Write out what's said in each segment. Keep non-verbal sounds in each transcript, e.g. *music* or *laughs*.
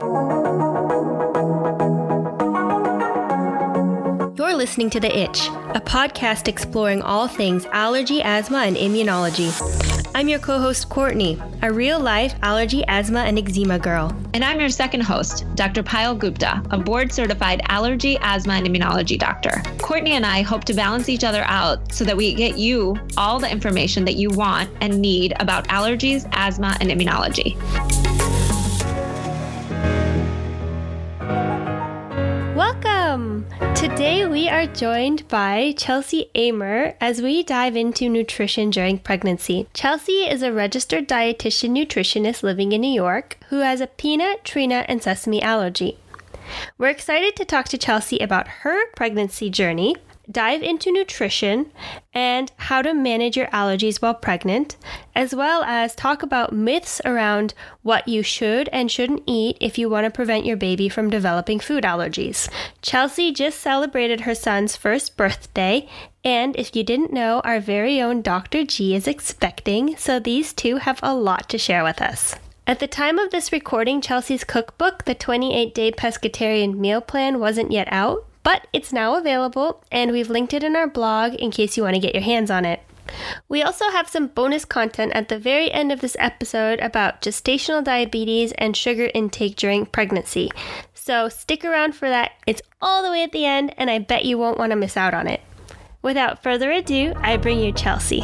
You're listening to The Itch, a podcast exploring all things allergy, asthma, and immunology. I'm your co host, Kortney, a real life allergy, asthma, and eczema girl. And I'm your second host, Dr. Payal Gupta, a board certified allergy, asthma, and immunology doctor. Kortney and I hope to balance each other out so that we get you all the information that you want and need about allergies, asthma, and immunology. Today we are joined by Chelsey Amer as we dive into nutrition during pregnancy. Chelsey is a registered dietitian nutritionist living in New York who has a peanut, nut, and sesame allergy. We're excited to talk to Chelsey about her pregnancy journey, dive into nutrition and how to manage your allergies while pregnant, as well as talk about myths around what you should and shouldn't eat if you want to prevent your baby from developing food allergies. Chelsey just celebrated her son's first birthday, and if you didn't know, our very own Dr. G is expecting, so these two have a lot to share with us. At the time of this recording, Chelsey's cookbook, The 28 Day Pescatarian Meal Plan, wasn't yet out, but it's now available, and we've linked it in our blog in case you want to get your hands on it. We also have some bonus content at the very end of this episode about gestational diabetes and sugar intake during pregnancy. So stick around for that. It's all the way at the end, and I bet you won't want to miss out on it. Without further ado, I bring you Chelsey.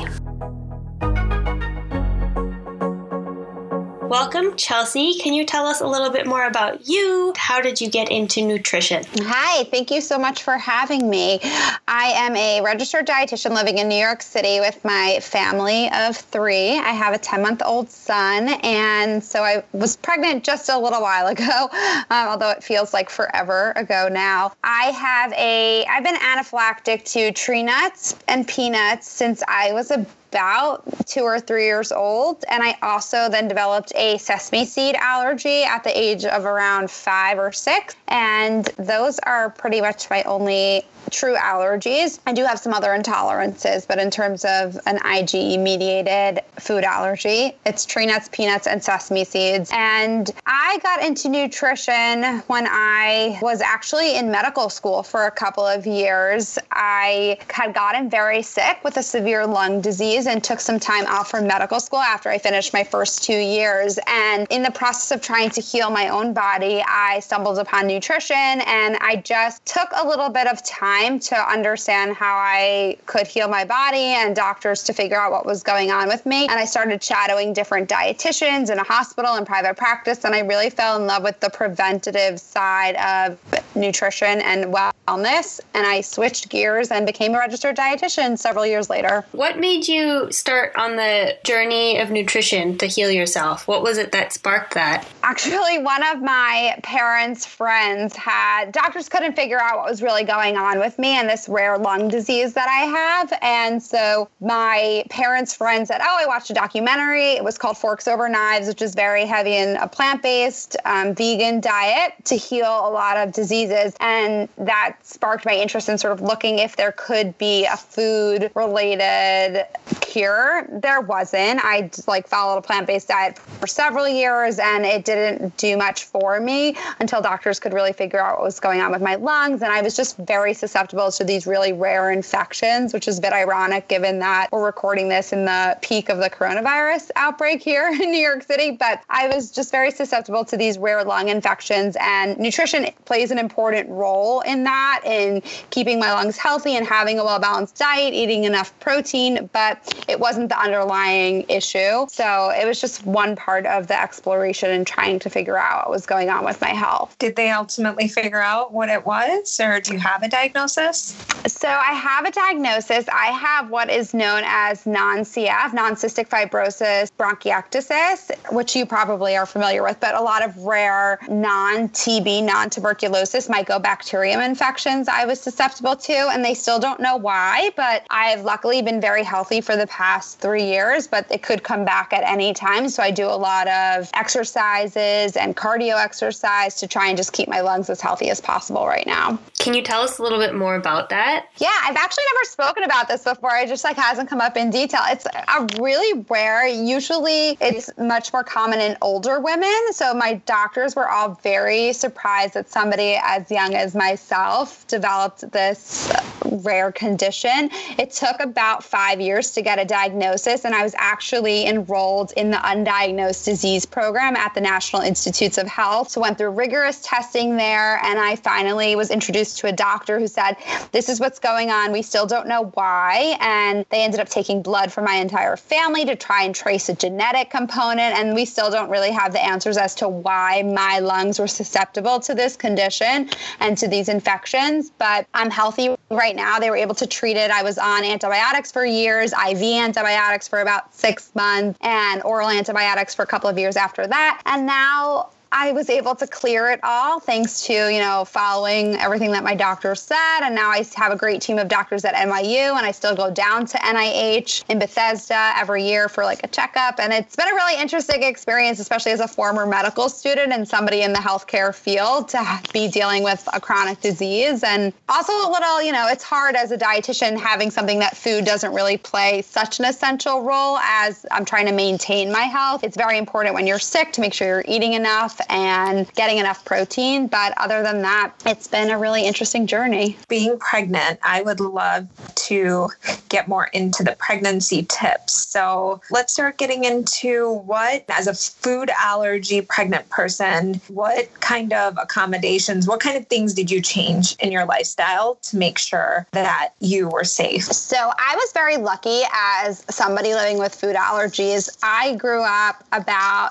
Welcome, Chelsey. Can you tell us a little bit more about you? How did you get into nutrition? Hi, thank you so much for having me. I am a registered dietitian living in New York City with my family of three. I have a 10 month old son, and so I was pregnant just a little while ago, *laughs* um, although it feels like forever ago now. I have a, I've been anaphylactic to tree nuts and peanuts since I was a about two or three years old. And I also then developed a sesame seed allergy at the age of around five or six. And those are pretty much my only true allergies. I do have some other intolerances, but in terms of an IgE mediated food allergy, it's tree nuts, peanuts, and sesame seeds. And I got into nutrition when I was actually in medical school for a couple of years. I had gotten very sick with a severe lung disease and took some time off from medical school after I finished my first two years. And in the process of trying to heal my own body, I stumbled upon nutrition and I just took a little bit of time time to understand how I could heal my body and doctors to figure out what was going on with me. And I started shadowing different dietitians in a hospital and private practice. And I really fell in love with the preventative side of nutrition and wellness. And I switched gears and became a registered dietitian several years later. What made you start on the journey of nutrition to heal yourself? What was it that sparked that? Actually, one of my parents' friends had doctors couldn't figure out what was really going on with me and this rare lung disease that I have. And so my parents' friend said, Oh, I watched a documentary. It was called Forks Over Knives, which is very heavy in a plant based um, vegan diet to heal a lot of diseases. And that sparked my interest in sort of looking if there could be a food related cure. There wasn't. I like followed a plant based diet for several years and it didn't do much for me until doctors could really figure out what was going on with my lungs. And I was just very susceptible susceptible to these really rare infections, which is a bit ironic given that we're recording this in the peak of the coronavirus outbreak here *laughs* in New York City. But I was just very susceptible to these rare lung infections, and nutrition plays an important role in that, in keeping my lungs healthy and having a well balanced diet, eating enough protein. But it wasn't the underlying issue. So it was just one part of the exploration and trying to figure out what was going on with my health. Did they ultimately figure out what it was, or do you have a diagnosis? Diagnosis? So I have a diagnosis. I have what is known as non-CF, non-cystic fibrosis bronchiectasis, which you probably are familiar with, but a lot of rare non-TB, non-tuberculosis mycobacterium infections I was susceptible to, and they still don't know why, but I've luckily been very healthy for for the past three years, but it could come back at any time. So I do a lot of exercises and cardio exercise to try and just keep my lungs as healthy as possible right now. Can you tell us a little bit more about that? Yeah, I've actually never spoken about this before. It just like hasn't come up in detail. It's a really rare. Usually, it's much more common in older women. So my doctors were all very surprised that somebody as young as myself developed this rare condition. It took about five years to get a diagnosis, and I was actually enrolled in the undiagnosed disease program at the National Institutes of Health. So went through rigorous testing there, and I finally was introduced to a doctor who said, "This is what's going on. We still don't know why." And they ended up taking blood from my entire family to try and trace a genetic component, and we still don't really have the answers as to why my lungs were susceptible to this condition and to these infections. But I'm healthy right now. They were able to treat it. I was on antibiotics for years, IV antibiotics for about six months, and oral antibiotics for a couple of years after that. And now I was able to clear it all thanks to, you know, following everything that my doctor said. And now I have a great team of doctors at NYU and I still go down to NIH in Bethesda every year for like a checkup. And it's been a really interesting experience, especially as a former medical student and somebody in the healthcare field to be dealing with a chronic disease. And also a little, you know, it's hard as a dietitian having something that food doesn't really play such an essential role as I'm trying to maintain my health. It's very important when you're sick to make sure you're eating enough and getting enough protein. But other than that, it's been a really interesting journey. Being pregnant, I would love to get more into the pregnancy tips. So let's start getting into what, as a food allergy pregnant person, what kind of accommodations, what kind of things did you change in your lifestyle to make sure that you were safe? So I was very lucky as somebody living with food allergies. I grew up about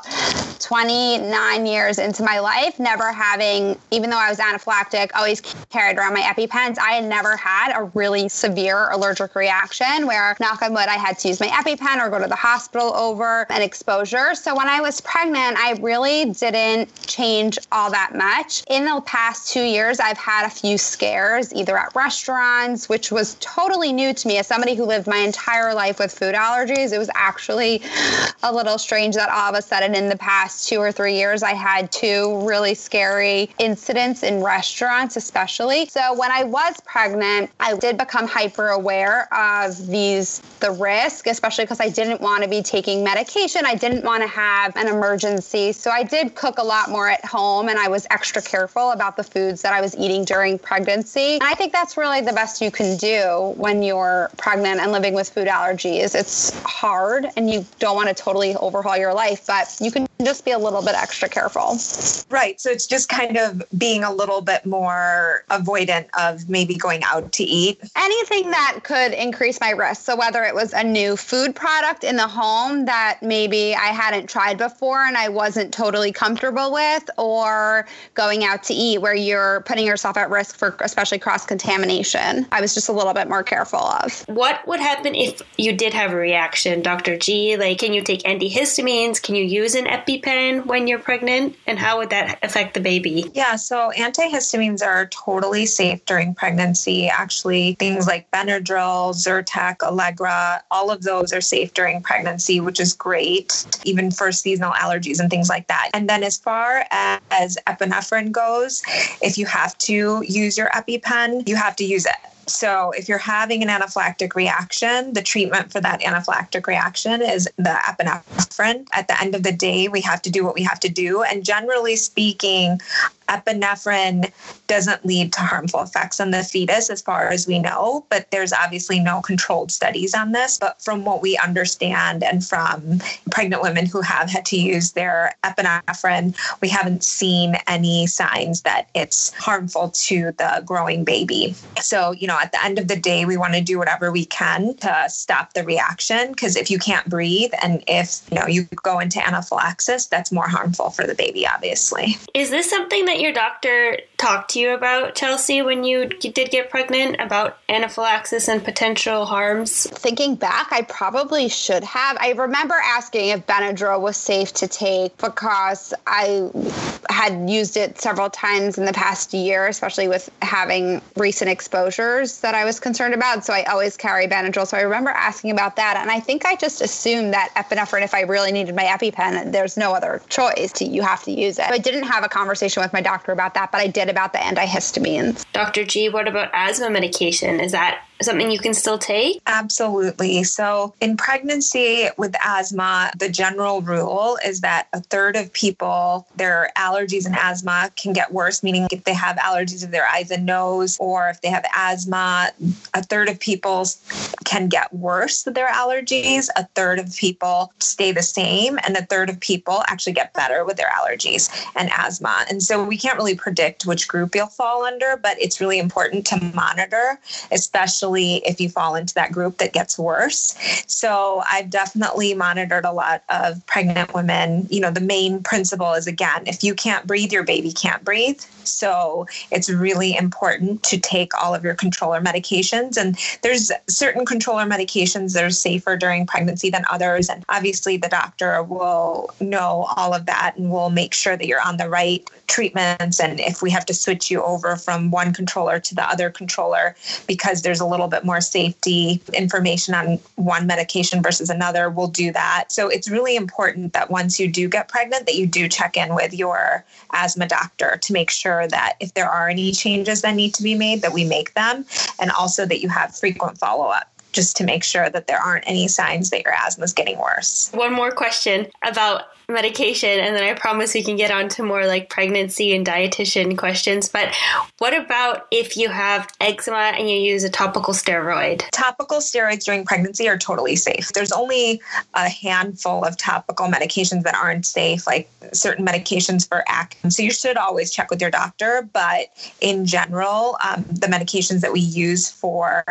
29 years into my life, never having, even though I was anaphylactic, always carried around my EpiPens, I had never had a really severe allergic reaction where, knock on wood, I had to use my EpiPen or go to the hospital over an exposure. So when I was pregnant, I really didn't change all that much. In the past two years, I've had a few scares, either at restaurants, which was totally new to me as somebody who lived my entire life with food allergies. It was actually a little strange that all of a sudden in the past two or three years, I had two really scary incidents in restaurants, especially. So when I was pregnant, I did become hyper aware of these, the risk, especially because I didn't want to be taking medication. I didn't want to have an emergency. So I did cook a lot more at home and I was extra careful about the foods that I was eating during pregnancy. And I think that's really the best you can do when you're pregnant and living with food allergies. It's hard and you don't want to totally overhaul your life, but you can just be a little bit extra careful. Right. So it's just kind of being a little bit more avoidant of maybe going out to eat. Anything that could increase my risk. So whether it was a new food product in the home that maybe I hadn't tried before and I wasn't totally comfortable with, or going out to eat where you're putting yourself at risk for especially cross contamination. I was just a little bit more careful of. What would happen if you did have a reaction, Dr. G? Like, can you take antihistamines? Can you use an EpiPen when you're pregnant? And how would that affect the baby? Yeah, so antihistamines are totally safe during pregnancy. Actually, things like Benadryl, Zyrtec, Allegra, all of those are safe during pregnancy, which is great, even for seasonal allergies and things like that. And then as far as epinephrine goes, if you have to use your EpiPen, you have to use it. So, if you're having an anaphylactic reaction, the treatment for that anaphylactic reaction is the epinephrine. At the end of the day, we have to do what we have to do. And generally speaking, epinephrine doesn't lead to harmful effects on the fetus as far as we know but there's obviously no controlled studies on this but from what we understand and from pregnant women who have had to use their epinephrine we haven't seen any signs that it's harmful to the growing baby so you know at the end of the day we want to do whatever we can to stop the reaction because if you can't breathe and if you know you go into anaphylaxis that's more harmful for the baby obviously Is this something that your doctor talked to you about, Chelsey, when you did get pregnant about anaphylaxis and potential harms? Thinking back, I probably should have. I remember asking if Benadryl was safe to take because I had used it several times in the past year, especially with having recent exposures that I was concerned about. So I always carry Benadryl. So I remember asking about that. And I think I just assumed that epinephrine, if I really needed my EpiPen, there's no other choice. To, you have to use it. I didn't have a conversation with my doctor about that, but I did about the antihistamines. Dr. G, what about asthma medication? Is that something you can still take? Absolutely. So, in pregnancy with asthma, the general rule is that a third of people, their allergies and asthma can get worse, meaning if they have allergies of their eyes and nose, or if they have asthma, a third of people can get worse with their allergies, a third of people stay the same, and a third of people actually get better with their allergies and asthma. And so, we can't really predict which group you'll fall under, but it's really important to monitor, especially if you fall into that group that gets worse. So I've definitely monitored a lot of pregnant women. You know, the main principle is again, if you can't breathe, your baby can't breathe. So it's really important to take all of your controller medications. And there's certain controller medications that are safer during pregnancy than others. And obviously, the doctor will know all of that and will make sure that you're on the right treatments. And if we have to switch you over from one controller to the other controller because there's a little bit more safety information on one medication versus another, we'll do that. So it's really important that once you do get pregnant, that you do check in with your asthma doctor to make sure that if there are any changes that need to be made, that we make them, and also that you have frequent follow up just to make sure that there aren't any signs that your asthma is getting worse. One more question about medication and then I promise we can get on to more like pregnancy and dietitian questions. But what about if you have eczema and you use a topical steroid? Topical steroids during pregnancy are totally safe. There's only a handful of topical medications that aren't safe, like certain medications for acne. So you should always check with your doctor. But in general, um, the medications that we use for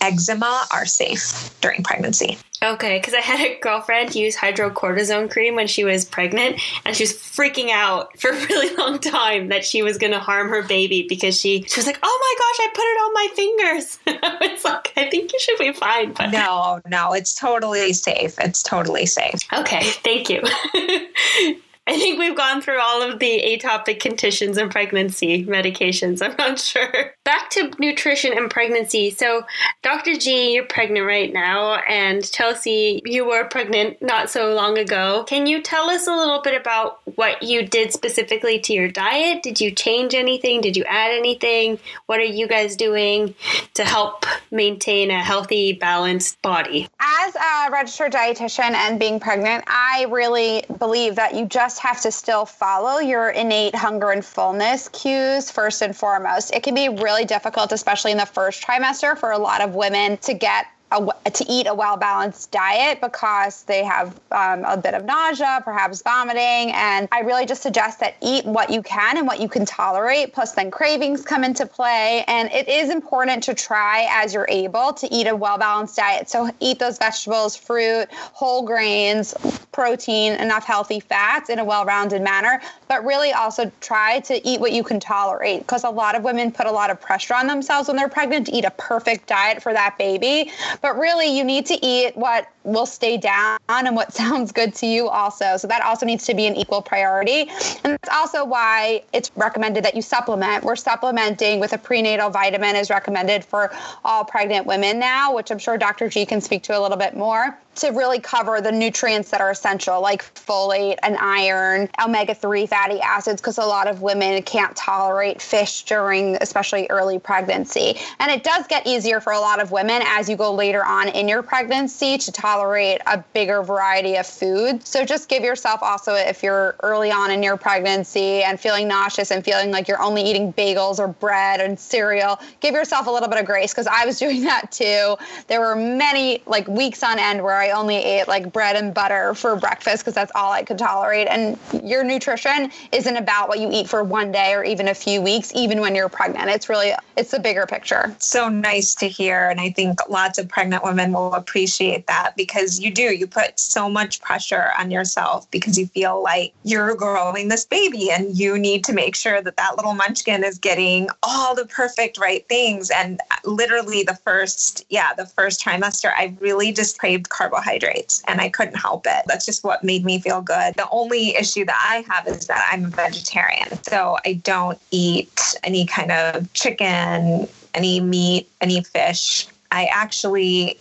eczema are safe during pregnancy. Okay, because I had a girlfriend use hydrocortisone cream when she was pregnant, and she was freaking out for *laughs* a really long time that she was going to harm her baby because she she was like, "Oh my gosh, I put it on my fingers." *laughs* I was like, "I think you should be fine." But no, no, it's totally safe. It's totally safe. Okay, thank you. *laughs* I think we've gone through all of the atopic conditions and pregnancy medications. I'm not sure. Back to nutrition and pregnancy. So, Dr. G, you're pregnant right now, and Chelsey, you were pregnant not so long ago. Can you tell us a little bit about what you did specifically to your diet? Did you change anything? Did you add anything? What are you guys doing to help maintain a healthy, balanced body? As a registered dietitian and being pregnant, I really believe that you just have to still follow your innate hunger and fullness cues first and foremost. It can be really difficult, especially in the first trimester, for a lot of women to get a, to eat a well balanced diet because they have um, a bit of nausea, perhaps vomiting. And I really just suggest that eat what you can and what you can tolerate. Plus, then cravings come into play. And it is important to try as you're able to eat a well balanced diet. So, eat those vegetables, fruit, whole grains, protein, enough healthy fats in a well rounded manner. But really also try to eat what you can tolerate because a lot of women put a lot of pressure on themselves when they're pregnant to eat a perfect diet for that baby. But really, you need to eat what will stay down and what *laughs* sounds good to you also. So that also needs to be an equal priority. And that's also why it's recommended that you supplement. We're supplementing with a prenatal vitamin is recommended for all pregnant women now, which I'm sure Dr. G can speak to a little bit more to really cover the nutrients that are essential, like folate and iron, omega 3 fatty acids, because a lot of women can't tolerate fish during especially early pregnancy. And it does get easier for a lot of women as you go later on in your pregnancy to tolerate a bigger variety of food. So just give yourself also, if you're early on in your pregnancy and feeling nauseous and feeling like you're only eating bagels or bread and cereal, give yourself a little bit of grace because I was *laughs* doing that too. There were many like weeks on end where I only ate like bread and butter for breakfast because that's all I could tolerate. And your nutrition isn't about what you eat for one day or even a few weeks, even when you're pregnant. It's really it's the bigger picture. So nice to hear, and I think lots of pregnant women will appreciate that because you do, you put so much pressure on yourself because you feel like you're growing this baby and you need to make sure that that little munchkin is getting all the perfect right things. And literally, the first, yeah, the first trimester, I really just craved carbohydrates and I couldn't help it. That's just what made me feel good. The only issue that I have is that I'm a vegetarian. So I don't eat any kind of chicken, any meat, any fish. I actually,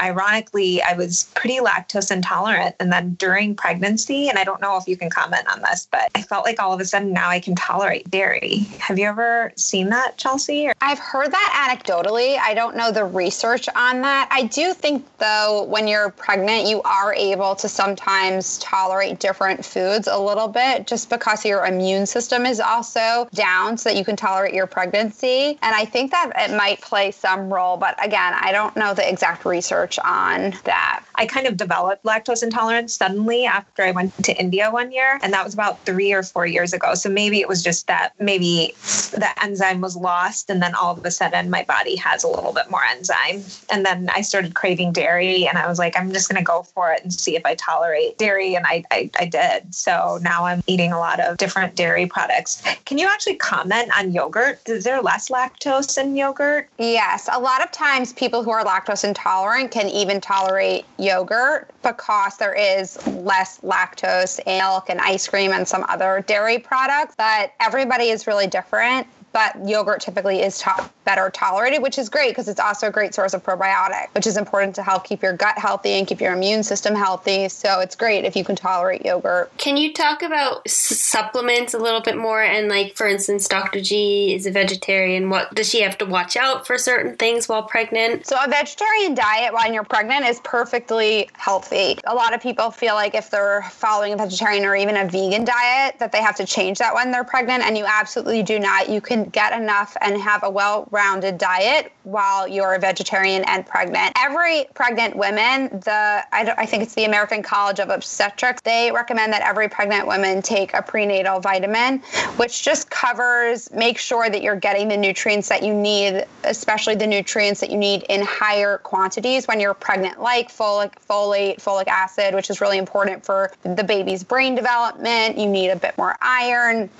ironically, I was pretty lactose intolerant. And then during pregnancy, and I don't know if you can comment on this, but I felt like all of a sudden now I can tolerate dairy. Have you ever seen that, Chelsey? I've heard that anecdotally. I don't know the research on that. I do think, though, when you're pregnant, you are able to sometimes tolerate different foods a little bit just because your immune system is also down so that you can tolerate your pregnancy. And I think that it might play some role. But again, again, I don't know the exact research on that. I kind of developed lactose intolerance suddenly after I went to India one year, and that was about three or four years ago. So maybe it was just that maybe the enzyme was lost, and then all of a sudden my body has a little bit more enzyme. And then I started craving dairy, and I was like, I'm just going to go for it and see if I tolerate dairy. And I, I, I did. So now I'm eating a lot of different dairy products. Can you actually comment on yogurt? Is there less lactose in yogurt? Yes. A lot of times people who are lactose intolerant can even tolerate yogurt because there is less lactose in milk and ice cream and some other dairy products. But everybody is really different but yogurt typically is to- better tolerated, which is great because it's also a great source of probiotic, which is important to help keep your gut healthy and keep your immune system healthy. So it's great if you can tolerate yogurt. Can you talk about s- supplements a little bit more? And like, for instance, Dr. G is a vegetarian. What does she have to watch out for certain things while pregnant? So a vegetarian diet while you're pregnant is perfectly healthy. A lot of people feel like if they're following a vegetarian or even a vegan diet that they have to change that when they're pregnant, and you absolutely do not. You can get enough and have a well rounded diet while you're a vegetarian and pregnant. Every pregnant woman, the I, I, think it's the American College of Obstetrics, they recommend that every pregnant woman take a prenatal vitamin, which just covers, make sure that you're getting the nutrients that you need, especially the nutrients that you need in higher quantities when you're pregnant, like folic, folate, folic acid, which is really important for the baby's brain development. You need a bit more iron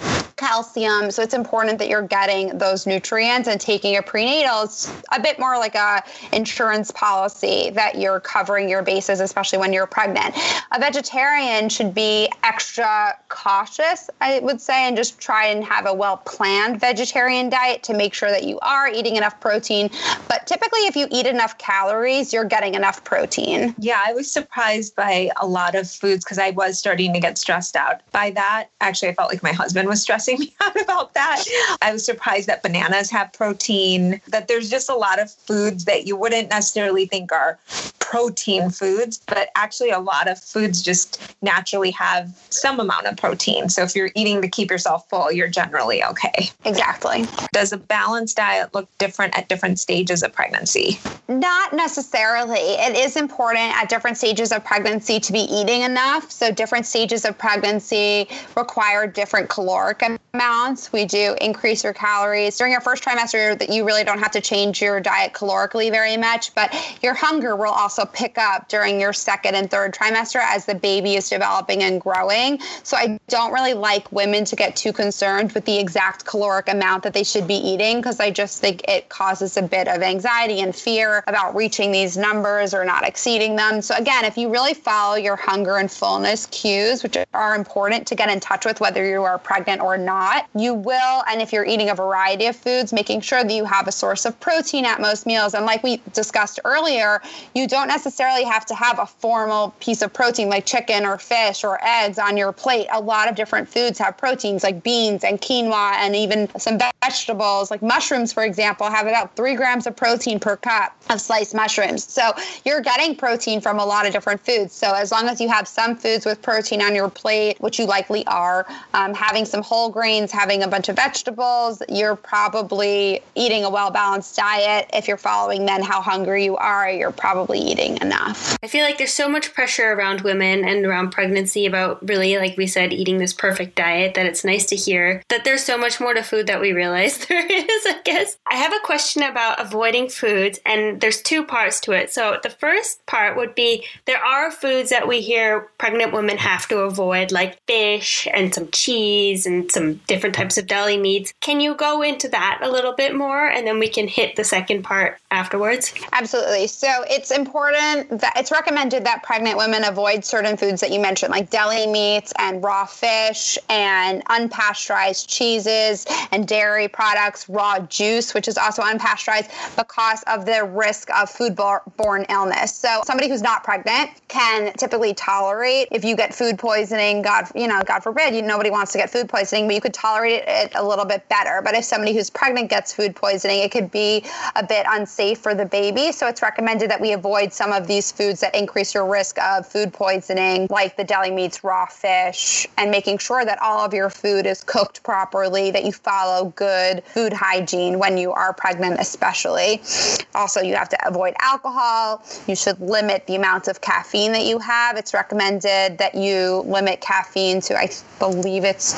calcium. So it's important that you're getting those nutrients and taking a prenatal is a bit more like a insurance policy that you're covering your bases, especially when you're pregnant. A vegetarian should be extra cautious, I would say, and just try and have a well planned vegetarian diet to make sure that you are eating enough protein. But typically, if you eat enough calories, you're getting enough protein. Yeah, I was surprised by a lot of foods because I was starting to get stressed out by that. Actually, I felt like my husband was stressing *laughs* me out about that. I was surprised that bananas have protein, that there's just a lot of foods that you wouldn't necessarily think are protein foods, but actually a lot of foods just naturally have some amount of protein. So if you're eating to keep yourself full, you're generally okay. Exactly. Does a balanced diet look different at different stages of pregnancy? Not necessarily. It is important at different stages of pregnancy to be eating enough. So different stages of pregnancy require different caloric amounts. We do increase your calories during your first trimester that you really don't have to change your diet calorically very much, but your hunger will also pick up during your second and third trimester as the baby is developing and growing. So I don't really like women to get too concerned with the exact caloric amount that they should be eating because I just think it causes a bit of anxiety and fear about reaching these numbers or not exceeding them. So again, if you really follow your hunger and fullness cues, which are important to get in touch with whether you are pregnant or not, you will and if you're eating a variety of foods, making sure that you have a source of protein at most meals. And like we discussed earlier, you don't necessarily have to have a formal piece of protein like chicken or fish or eggs on your plate. A lot of different foods have proteins like beans and quinoa and even some vegetables like mushrooms, for example, have about three grams of protein per cup of sliced mushrooms. So you're getting protein from a lot of different foods. So as long as you have some foods with protein on your plate, which you likely are, um, having some whole grains, having a bunch of vegetables, you're probably eating a well balanced diet. If you're following then how hungry you are, you're probably eating enough. I feel like there's so much pressure around women and around pregnancy about really, like we said, eating this perfect diet that it's nice to hear that there's so much more to food that we realize *laughs* there is, I guess. I have a question about avoiding foods, and there's two parts to it. So the first part would be there are foods that we hear pregnant women have to avoid, like fish and some cheese and some different types of deli meats. Can you go into that a little bit more and then we can hit the second part afterwards? Absolutely. So it's important that it's recommended that pregnant women avoid certain foods that you mentioned, like deli meats and raw fish and unpasteurized cheeses and dairy products, raw juice, which is also unpasteurized, because of the risk of foodborne illness. So somebody who's not pregnant can typically tolerate if you get food poisoning, God, you know, God forbid, you, nobody wants to get food poisoning, but you could tolerate it a little bit better. But if somebody who's pregnant gets food poisoning, it could be a bit unsafe for the baby. So it's recommended that we avoid some of these foods that increase your risk of food poisoning, like the deli meats, raw fish, and making sure that all of your food is cooked properly, that you follow good food hygiene when you are pregnant, especially. Also, you have to avoid alcohol. You should limit the amount of caffeine that you have. It's recommended that you limit caffeine to, I believe it's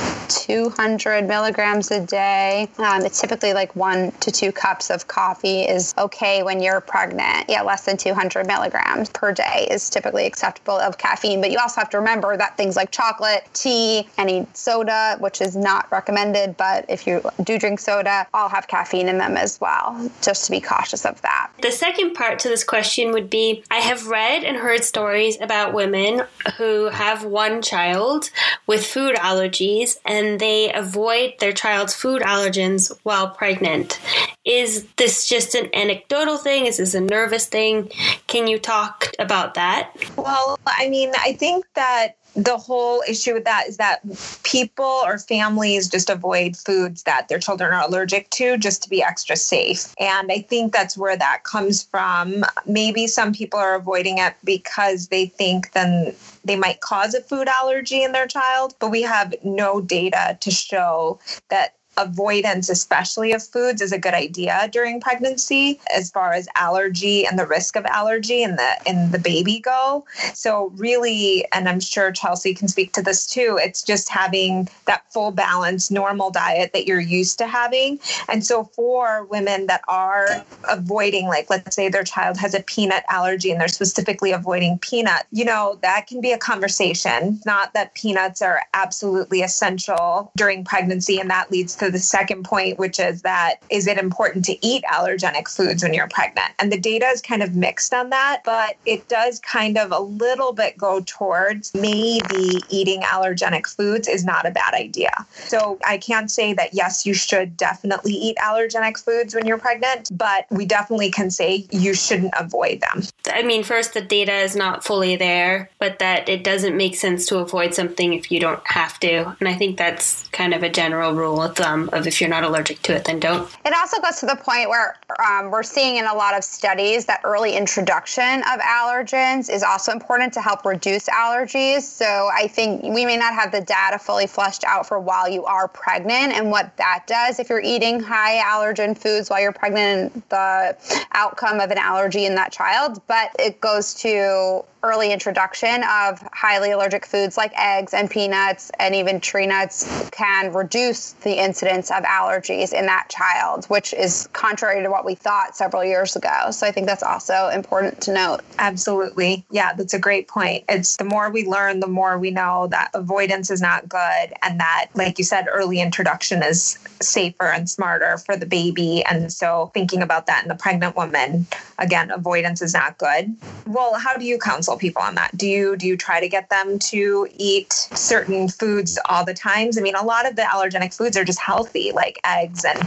200 milligrams a day. Um, it's typically like one to two cups of coffee is okay when you're pregnant. Yeah, less than 200 milligrams per day is typically acceptable of caffeine. But you also have to remember that things like chocolate, tea, any soda, which is not recommended, but if you do drink soda, all have caffeine in them as well, just to be cautious of that. The second part to this question would be I have read and heard stories about women who have one child with food allergies and they avoid their child's food allergens while pregnant. Is this just an anecdotal thing? Is this a nervous thing? Can you talk about that? Well, I mean, I think that the whole issue with that is that people or families just avoid foods that their children are allergic to just to be extra safe. And I think that's where that comes from. Maybe some people are avoiding it because they think then they might cause a food allergy in their child, but we have no data to show that avoidance especially of foods is a good idea during pregnancy as far as allergy and the risk of allergy in the in the baby go. So really and i'm sure chelsey can speak to this too it's just having that full balance normal diet that you're used to having. And so for women that are avoiding like let's say their child has a peanut allergy and they're specifically avoiding peanut you know that can be a conversation. Not that peanuts are absolutely essential during pregnancy and that leads to to the second point, which is that is it important to eat allergenic foods when you're pregnant? And the data is kind of mixed on that, but it does kind of a little bit go towards maybe eating allergenic foods is not a bad idea. So I can't say that yes, you should definitely eat allergenic foods when you're pregnant, but we definitely can say you shouldn't avoid them. I mean, first, the data is not fully there, but that it doesn't make sense to avoid something if you don't have to. And I think that's kind of a general rule of thumb um, of if you're not allergic to it, then don't. It also goes to the point where um, we're seeing in a lot of studies that early introduction of allergens is also important to help reduce allergies. So I think we may not have the data fully fleshed out for while you are pregnant and what that does if you're eating high allergen foods while you're pregnant and the outcome of an allergy in that child. But it goes to early introduction of highly allergic foods like eggs and peanuts and even tree nuts can reduce the incidence of allergies in that child, which is contrary to what we thought several years ago. So I think that's also important to note. Absolutely. Yeah, that's a great point. It's the more we learn, the more we know that avoidance is not good and that, like you said, early introduction is safer and smarter for the baby. And so thinking about that in the pregnant woman, again, avoidance is not good. Well, how do you counsel? Counsel people on that? Do you do you try to get them to eat certain foods all the times? I mean, a lot of the allergenic foods are just healthy, like eggs and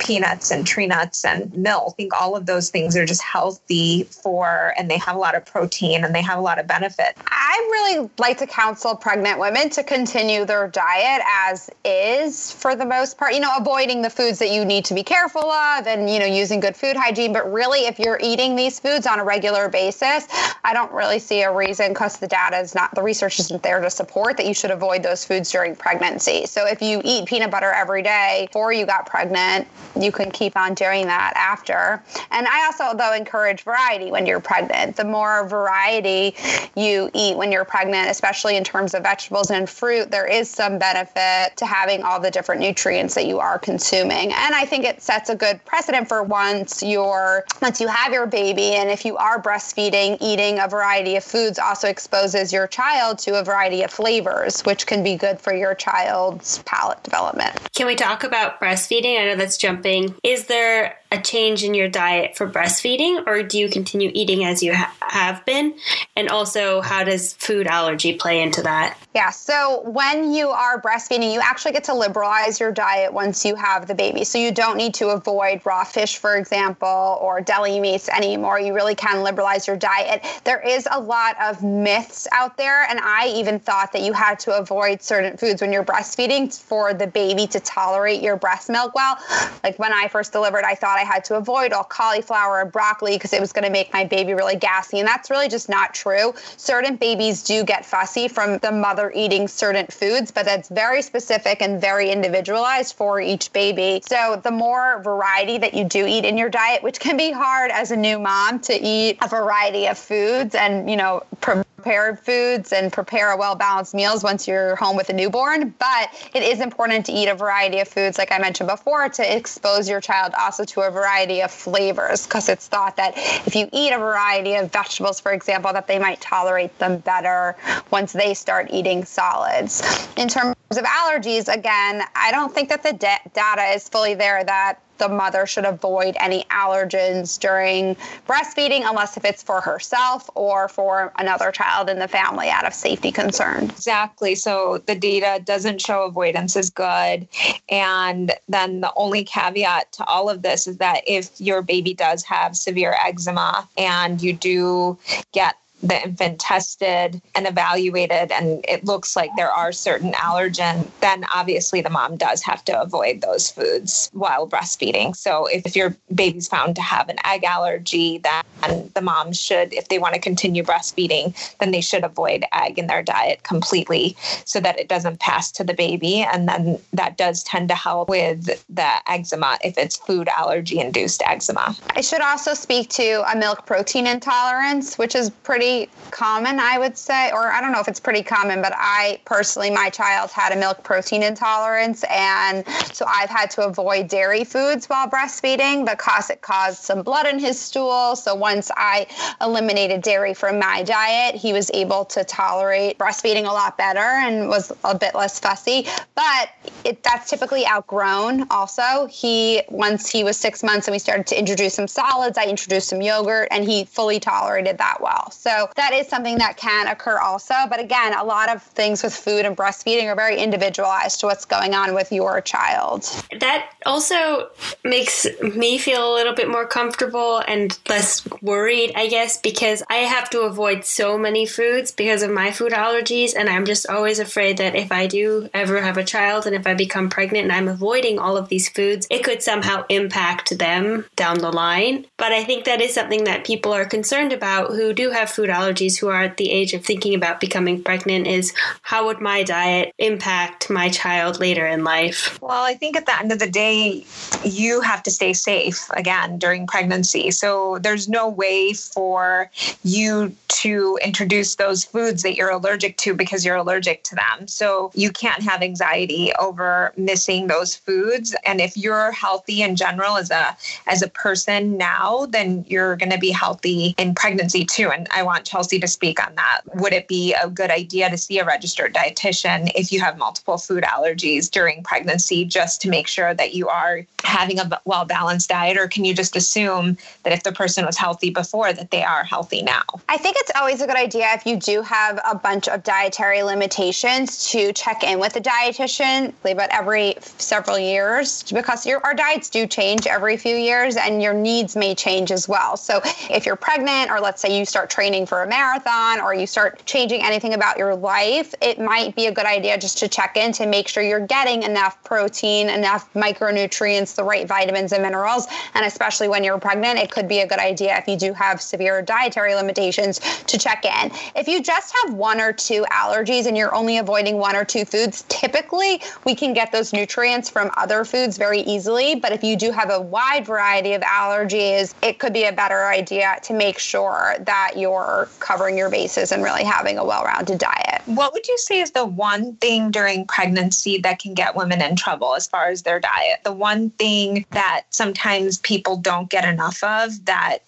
peanuts and tree nuts and milk. I think all of those things are just healthy for, and they have a lot of protein and they have a lot of benefit. I really like to counsel pregnant women to continue their diet as is for the most part, you know, avoiding the foods that you need to be careful of and, you know, using good food hygiene. But really, if you're eating these foods on a regular basis, I don't really see a reason because the data is not, the research isn't there to support that you should avoid those foods during pregnancy. So if you eat peanut butter every day before you got pregnant, you can keep on doing that after. And I also, though, encourage variety when you're pregnant. The more variety you eat when you're pregnant, especially in terms of vegetables and fruit, there is some benefit to having all the different nutrients that you are consuming. And I think it sets a good precedent for once you're once you have your baby and if you are breastfeeding, eating a variety of foods also exposes your child to a variety of flavors, which can be good for your child's palate development. Can we talk about breastfeeding? I know that's jumping. Is there a change in your diet for breastfeeding, or do you continue eating as you ha- have been? And also, how does food allergy play into that? Yeah, so when you are breastfeeding, you actually get to liberalize your diet once you have the baby. So you don't need to avoid raw fish, for example, or deli meats anymore. You really can liberalize your diet. There is a lot of myths out there, and I even thought that you had to avoid certain foods when you're breastfeeding for the baby to tolerate your breast milk well. Like when I first delivered, I thought I had to avoid all cauliflower and broccoli because it was going to make my baby really gassy. And that's really just not true. Certain babies do get fussy from the mother eating certain foods, but that's very specific and very individualized for each baby. So the more variety that you do eat in your diet, which can be hard as a new mom to eat a variety of foods and, you know, prepared foods and prepare a well balanced meals once you're home with a newborn. But it is important to eat a variety of foods, like I mentioned before, to expose your child also to a variety of flavors because it's thought that if you eat a variety of vegetables, for example, that they might tolerate them better once they start eating solids. In terms of allergies, again, I don't think that the de- data is fully there that the mother should avoid any allergens during breastfeeding unless if it's for herself or for another child in the family out of safety concerns. Exactly. So the data doesn't show avoidance is good. And then the only caveat to all of this is that if your baby does have severe eczema and you do get the infant tested and evaluated and it looks like there are certain allergen then obviously the mom does have to avoid those foods while breastfeeding. So if your baby's found to have an egg allergy then the mom should if they want to continue breastfeeding then they should avoid egg in their diet completely so that it doesn't pass to the baby. And then that does tend to help with the eczema if it's food allergy induced eczema. I should also speak to a milk protein intolerance which is pretty common, I would say, or I don't know if it's pretty common, but I personally, my child had a milk protein intolerance. And so I've had to avoid dairy foods while breastfeeding because it caused some blood in his stool. So once I eliminated dairy from my diet, he was able to tolerate breastfeeding a lot better and was a bit less fussy. But it, that's typically outgrown also. He, once he was six months and we started to introduce some solids, I introduced some yogurt and he fully tolerated that well. So that is something that can occur also. But again, a lot of things with food and breastfeeding are very individualized to what's going on with your child. That also makes me feel a little bit more comfortable and less worried, I guess, because I have to avoid so many foods because of my food allergies. And I'm just always afraid that if I do ever have a child and if I become pregnant and I'm avoiding all of these foods, it could somehow impact them down the line. But I think that is something that people are concerned about who do have food allergies who are at the age of thinking about becoming pregnant is how would my diet impact my child later in life? Well, I think at the end of the day, you have to stay safe again during pregnancy. So there's no way for you to introduce those foods that you're allergic to because you're allergic to them. So you can't have anxiety over missing those foods. And if you're healthy in general as a as a person now, then you're going to be healthy in pregnancy too. And I want Chelsey to speak on that. Would it be a good idea to see a registered dietitian if you have multiple food allergies during pregnancy just to make sure that you are having a well balanced diet? Or can you just assume that if the person was healthy before, that they are healthy now? I think it's always a good idea if you do have a bunch of dietary limitations to check in with a dietitian about every several years because your, our diets do change every few years and your needs may change as well. So if you're pregnant, or let's say you start training for a marathon or you start changing anything about your life, it might be a good idea just to check in to make sure you're getting enough protein, enough micronutrients, the right vitamins and minerals. And especially when you're pregnant, it could be a good idea if you do have severe dietary limitations to check in. If you just have one or two allergies and you're only avoiding one or two foods, typically we can get those nutrients from other foods very easily. But if you do have a wide variety of allergies, it could be a better idea to make sure that you're covering your bases and really having a well rounded diet. What would you say is the one thing during pregnancy that can get women in trouble as far as their diet? The one thing that sometimes people don't get enough of that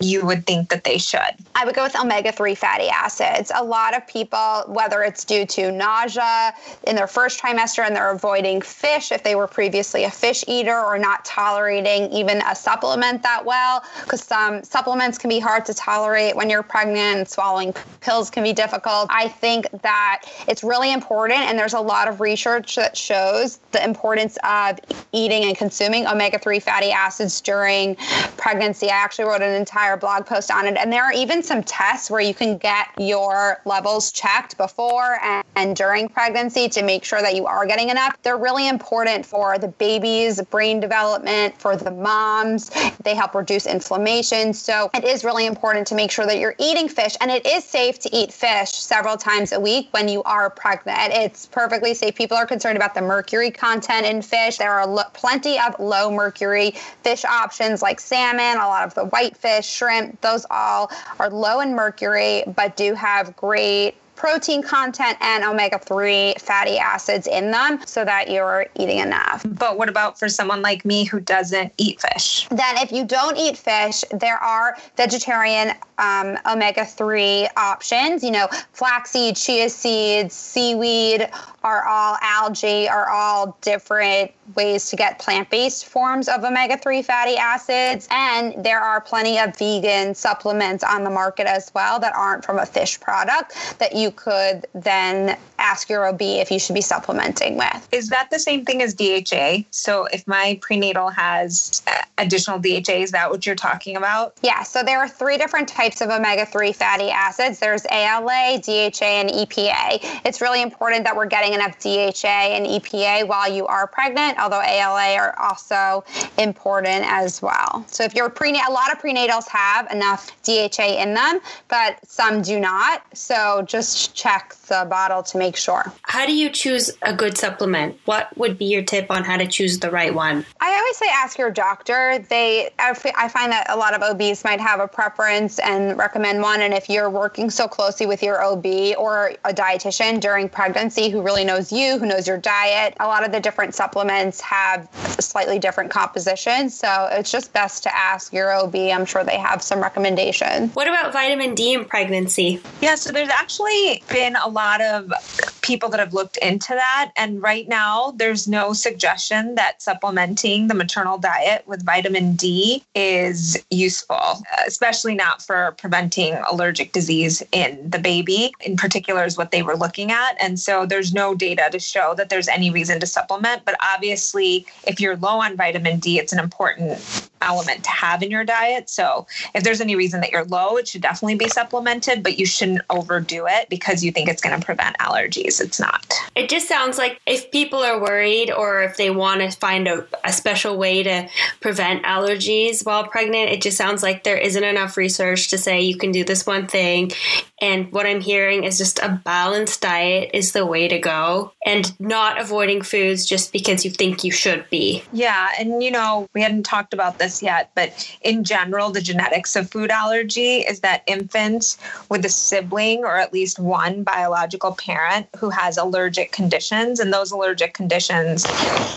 you would think that they should? I would go with omega 3 fatty acids. A lot of people, whether it's due to nausea in their first trimester and they're avoiding fish if they were previously a fish eater or not tolerating even a supplement that well, because some supplements can be hard to tolerate when you're pregnant, swallowing pills can be difficult. I think that it's really important, and there's a lot of research that shows the importance of eating and consuming omega 3 fatty acids during pregnancy. I actually wrote an entire blog post on it, and there are even some tests where you can get your levels checked before and, and during pregnancy to make sure that you are getting enough. They're really important for the baby's brain development, for the moms. They help reduce inflammation. So it is really important to make sure that you're eating fish, and it is safe to eat fish several times a week when you are pregnant. It's perfectly safe. People are concerned about the mercury content in fish. There are lo- plenty of low mercury fish options like salmon, a lot of the whitefish, shrimp. Those all are low in mercury, but do have great protein content and omega 3 fatty acids in them so that you're eating enough. But what about for someone like me who doesn't eat fish? Then, if you don't eat fish, there are vegetarian um, omega 3 options. You know, flaxseed, chia seeds, seaweed are all algae, are all different ways to get plant based forms of omega 3 fatty acids. And there are plenty of vegan supplements on the market as well that aren't from a fish product that you could then ask your OB if you should be supplementing with. Is that the same thing as DHA? So if my prenatal has uh, additional DHA, is that what you're talking about? Yeah, so there are three different types of omega 3 fatty acids there's ALA, DHA, and EPA. It's really important that we're getting enough DHA and EPA while you are pregnant, although ALA are also important as well. So if you're prenatal, a lot of prenatals have enough DHA in them, but some do not. So just check the bottle to make sure. How do you choose a good supplement? What would be your tip on how to choose the right one? I always say ask your doctor. They, I find that a lot of OBs might have a preference and recommend one. And if you're working so closely with your OB or a dietitian during pregnancy who really knows you, who knows your diet, a lot of the different supplements have slightly different compositions. So it's just best to ask your OB. I'm sure they have some recommendations. What about vitamin D in pregnancy? Yeah, so there's actually been a lot of people that have looked into that. And right now, there's no suggestion that supplementing the maternal diet with vitamin D is useful, especially not for preventing allergic disease in the baby, in particular, is what they were looking at. And so there's no data to show that there's any reason to supplement. But obviously, if you're low on vitamin D, it's an important element to have in your diet. So if there's any reason that you're low, it should definitely be supplemented, but you shouldn't overdo it because you think it's going to prevent allergies. It's not. It just sounds like if people are worried or if they want to find a, a special way to prevent allergies while pregnant, it just sounds like there isn't enough research to say you can do this one thing. And what I'm hearing is just a balanced diet is the way to go and not avoiding foods just because you think you should be. Yeah. And, you know, we hadn't talked about this yet, but in general, the genetics of food allergy is that infants with a sibling or at least one biological parent who has allergic conditions, and those allergic conditions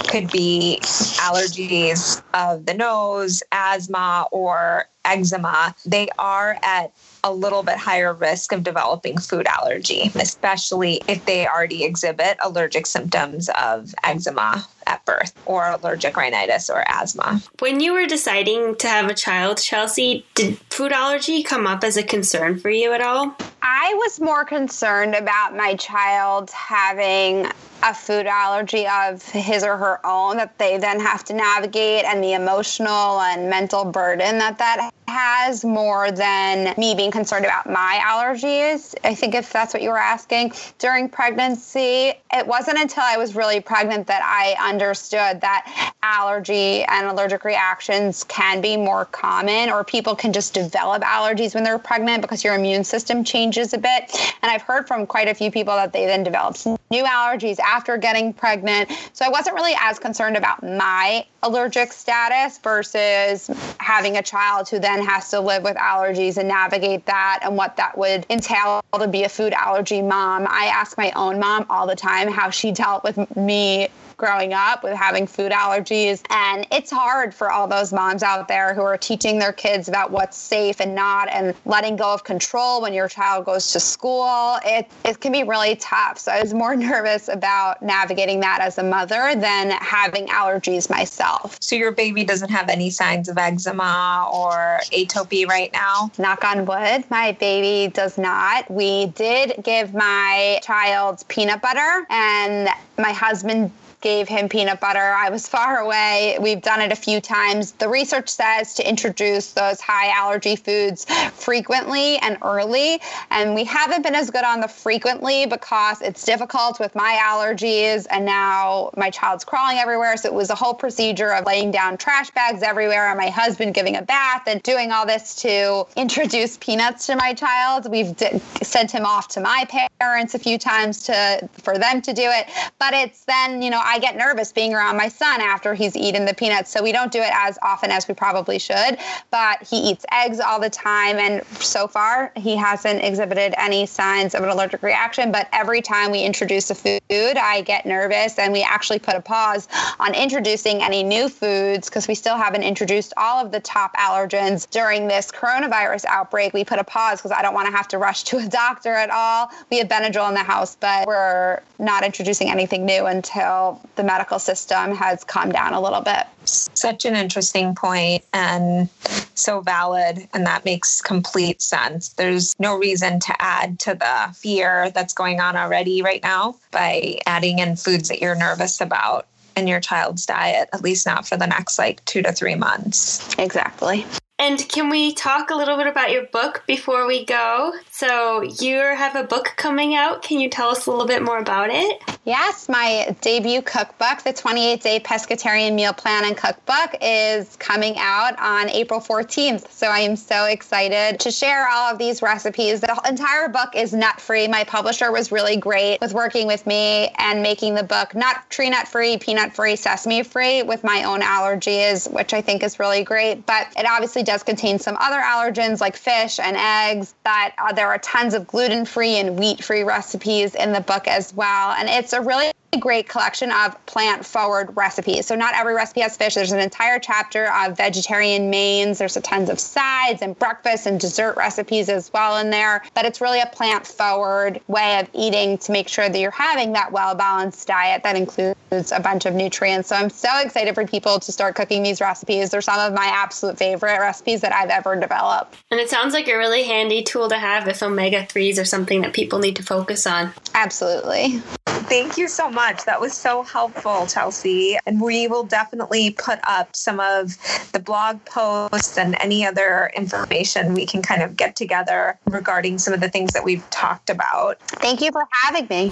could be allergies of the nose, asthma, or eczema, they are at a little bit higher risk of developing food allergy, especially if they already exhibit allergic symptoms of eczema at birth or allergic rhinitis or asthma. When you were deciding to have a child, Chelsey, did food allergy come up as a concern for you at all? I was more concerned about my child having a food allergy of his or her own that they then have to navigate and the emotional and mental burden that that has more than me being concerned about my allergies. I think if that's what you were asking during pregnancy, it wasn't until I was really pregnant that I understood that allergy and allergic reactions can be more common or people can just develop allergies when they're pregnant because your immune system changes a bit. And I've heard from quite a few people that they then develop new allergies after getting pregnant. So I wasn't really as concerned about my allergic status versus having a child who then has to live with allergies and navigate that and what that would entail to be a food allergy mom. I ask my own mom all the time how she dealt with me growing up with having food allergies. And it's hard for all those moms out there who are teaching their kids about what's safe and not and letting go of control when your child goes to school. It, it can be really tough. So I was more *laughs* nervous about navigating that as a mother than having allergies myself. So your baby doesn't have any signs of eczema or atopy right now? Knock on wood, my baby does not. We did give my child peanut butter, and my husband gave him peanut butter. I was far away. We've done it a few times. The research says to introduce those high allergy foods frequently and early. And we haven't been as good on the frequently because it's difficult with my allergies. And now my child's crawling everywhere. So it was a whole procedure of laying down trash bags everywhere and my husband giving a bath and doing all this to introduce peanuts to my child. We've d- sent him off to my parents a few times to for them to do it. But it's then, you know, I get nervous being around my son after he's eaten the peanuts. So we don't do it as often as we probably should. But he eats eggs all the time. And so far, he hasn't exhibited any signs of an allergic reaction. But every time we introduce a food, I get nervous. And we actually put a pause on introducing any new foods because we still haven't introduced all of the top allergens during this coronavirus outbreak. We put a pause because I don't want to have to rush to a doctor at all. We have Benadryl in the house, but we're not introducing anything new until the medical system has calmed down a little bit. Such an interesting point and so valid. And that makes complete sense. There's no reason to add to the fear that's going on already right now by adding in foods that you're nervous about in your child's diet, at least not for the next like two to three months. Exactly. And can we talk a little bit about your book before we go? So, you have a book coming out. Can you tell us a little bit more about it? Yes, my debut cookbook, the 28 Day Pescatarian Meal Plan and Cookbook, is coming out on April 14th. So, I am so excited to share all of these recipes. The entire book is nut free. My publisher was really great with working with me and making the book nut tree nut free, peanut free, sesame free with my own allergies, which I think is really great. But it obviously does contain some other allergens like fish and eggs. That uh, there are tons of gluten free and wheat free recipes in the book as well. And it's a really great collection of plant forward recipes. So not every recipe has fish. There's an entire chapter of vegetarian mains. There's a tons of sides and breakfast and dessert recipes as well in there. But it's really a plant forward way of eating to make sure that you're having that well balanced diet that includes a bunch of nutrients. So I'm so excited for people to start cooking these recipes. They're some of my absolute favorite recipes that I've ever developed. And it sounds like a really handy tool to have if omega 3s are something that people need to focus on. Absolutely. Thank you so much. That was so helpful, Chelsey. And we will definitely put up some of the blog posts and any other information we can kind of get together regarding some of the things that we've talked about. Thank you for having me.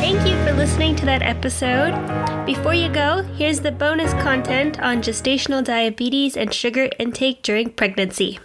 Thank you for listening to that episode. Before you go, here's the bonus content on gestational diabetes and sugar intake during pregnancy.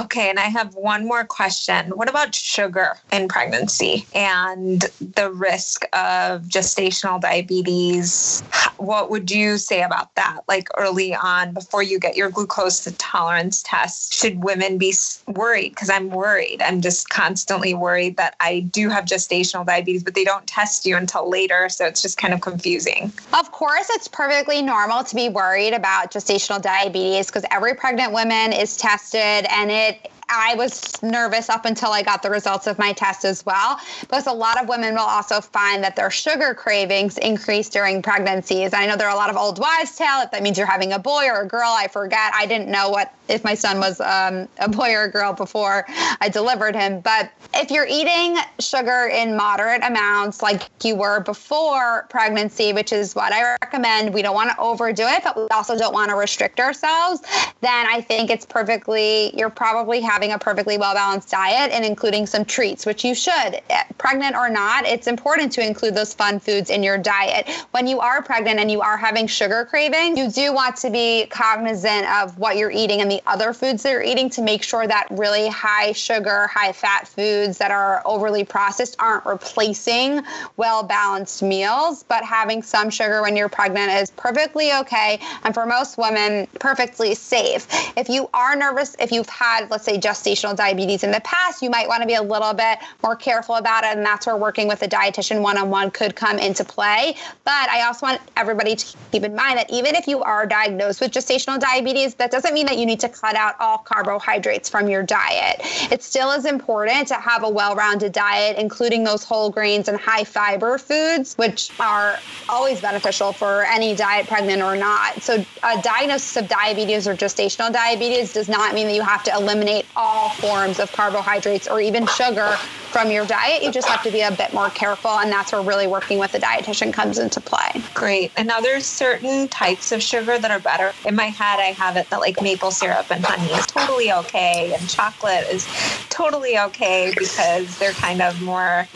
Okay, and I have one more question. What about sugar in pregnancy and the risk of gestational diabetes? What would you say about that? Like early on, before you get your glucose tolerance test, should women be worried? Because I'm worried. I'm just constantly worried that I do have gestational diabetes, but they don't test you until later. So it's just kind of confusing. Of course, it's perfectly normal to be worried about gestational diabetes because every pregnant woman is tested and it it I was nervous up until I got the results of my test as well. Because a lot of women will also find that their sugar cravings increase during pregnancies. I know there are a lot of old wives' tale. If that means you're having a boy or a girl, I forget. I didn't know what if my son was um, a boy or a girl before I delivered him. But if you're eating sugar in moderate amounts, like you were before pregnancy, which is what I recommend, we don't want to overdo it, but we also don't want to restrict ourselves. Then I think it's perfectly. You're probably having a perfectly well balanced diet and including some treats, which you should, eh, pregnant or not. It's important to include those fun foods in your diet. When you are pregnant and you are having sugar cravings, you do want to be cognizant of what you're eating and the other foods that you're eating to make sure that really high sugar, high fat foods that are overly processed aren't replacing well balanced meals. But having some sugar when you're pregnant is perfectly okay. And for most women, perfectly safe. If you are nervous, if you've had, let's say, gestational diabetes in the past, you might want to be a little bit more careful about it. And that's where working with a dietitian one on one could come into play. But I also want everybody to keep in mind that even if you are diagnosed with gestational diabetes, that doesn't mean that you need to cut out all carbohydrates from your diet. It still is important to have a well rounded diet, including those whole grains and high fiber foods, which are always beneficial for any diet, pregnant or not. So, a diagnosis of diabetes or gestational diabetes does not mean that you have to eliminate all forms of carbohydrates or even sugar from your diet. You just have to be a bit more careful, and that's where really working with a dietitian comes into play. Great. And now there's certain types of sugar that are better. In my head, I have it that like maple syrup and honey is totally okay, and chocolate is totally okay because they're kind of more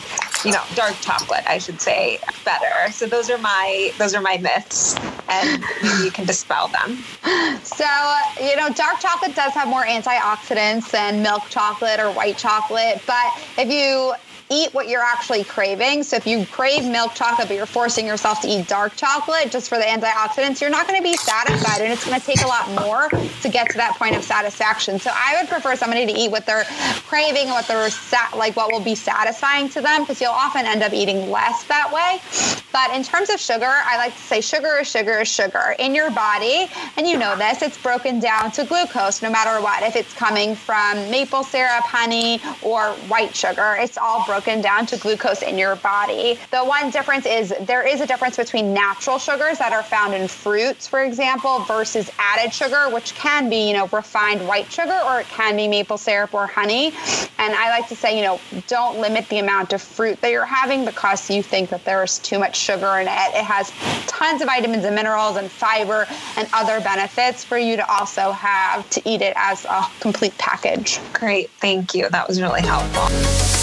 you know, dark chocolate, I should say, better. So those are my those are my myths, and you can dispel them. So you know, dark chocolate does have more antioxidants than milk chocolate or white chocolate, but if you to eat what you're actually craving. So if you crave milk chocolate, but you're forcing yourself to eat dark chocolate just for the antioxidants, you're not going to be satisfied. And it's going to take a lot more to get to that point of satisfaction. So I would prefer somebody to eat what they're craving and what they're sat, like what will be satisfying to them because you'll often end up eating less that way. But in terms of sugar, I like to say sugar is sugar is sugar in your body. And you know this, it's broken down to glucose no matter what. If it's coming from maple syrup, honey, or white sugar, it's all broken broken down to glucose in your body. The one difference is there is a difference between natural sugars that are found in fruits, for example, versus added sugar, which can be, you know, refined white sugar or it can be maple syrup or honey. And I like to say, you know, don't limit the amount of fruit that you're having because you think that there's too much sugar in it. It has tons of vitamins and minerals and fiber and other benefits for you to also have to eat it as a complete package. Great. Thank you. That was really helpful.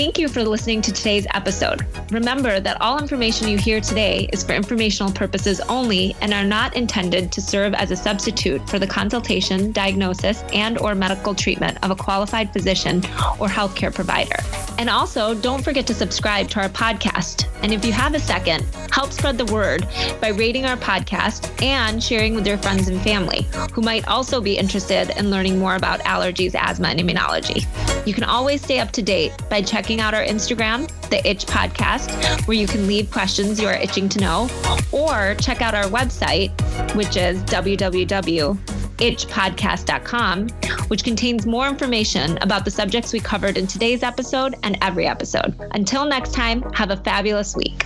Thank you for listening to today's episode. Remember that all information you hear today is for informational purposes only and are not intended to serve as a substitute for the consultation, diagnosis, and or medical treatment of a qualified physician or healthcare provider. And also, don't forget to subscribe to our podcast. And if you have a second, help spread the word by rating our podcast and sharing with your friends and family who might also be interested in learning more about allergies, asthma, and immunology. You can always stay up to date by checking out our Instagram, The Itch Podcast, where you can leave questions you are itching to know, or check out our website, which is www.itchpodcast.com, which contains more information about the subjects we covered in today's episode and every episode. Until next time, have a fabulous week.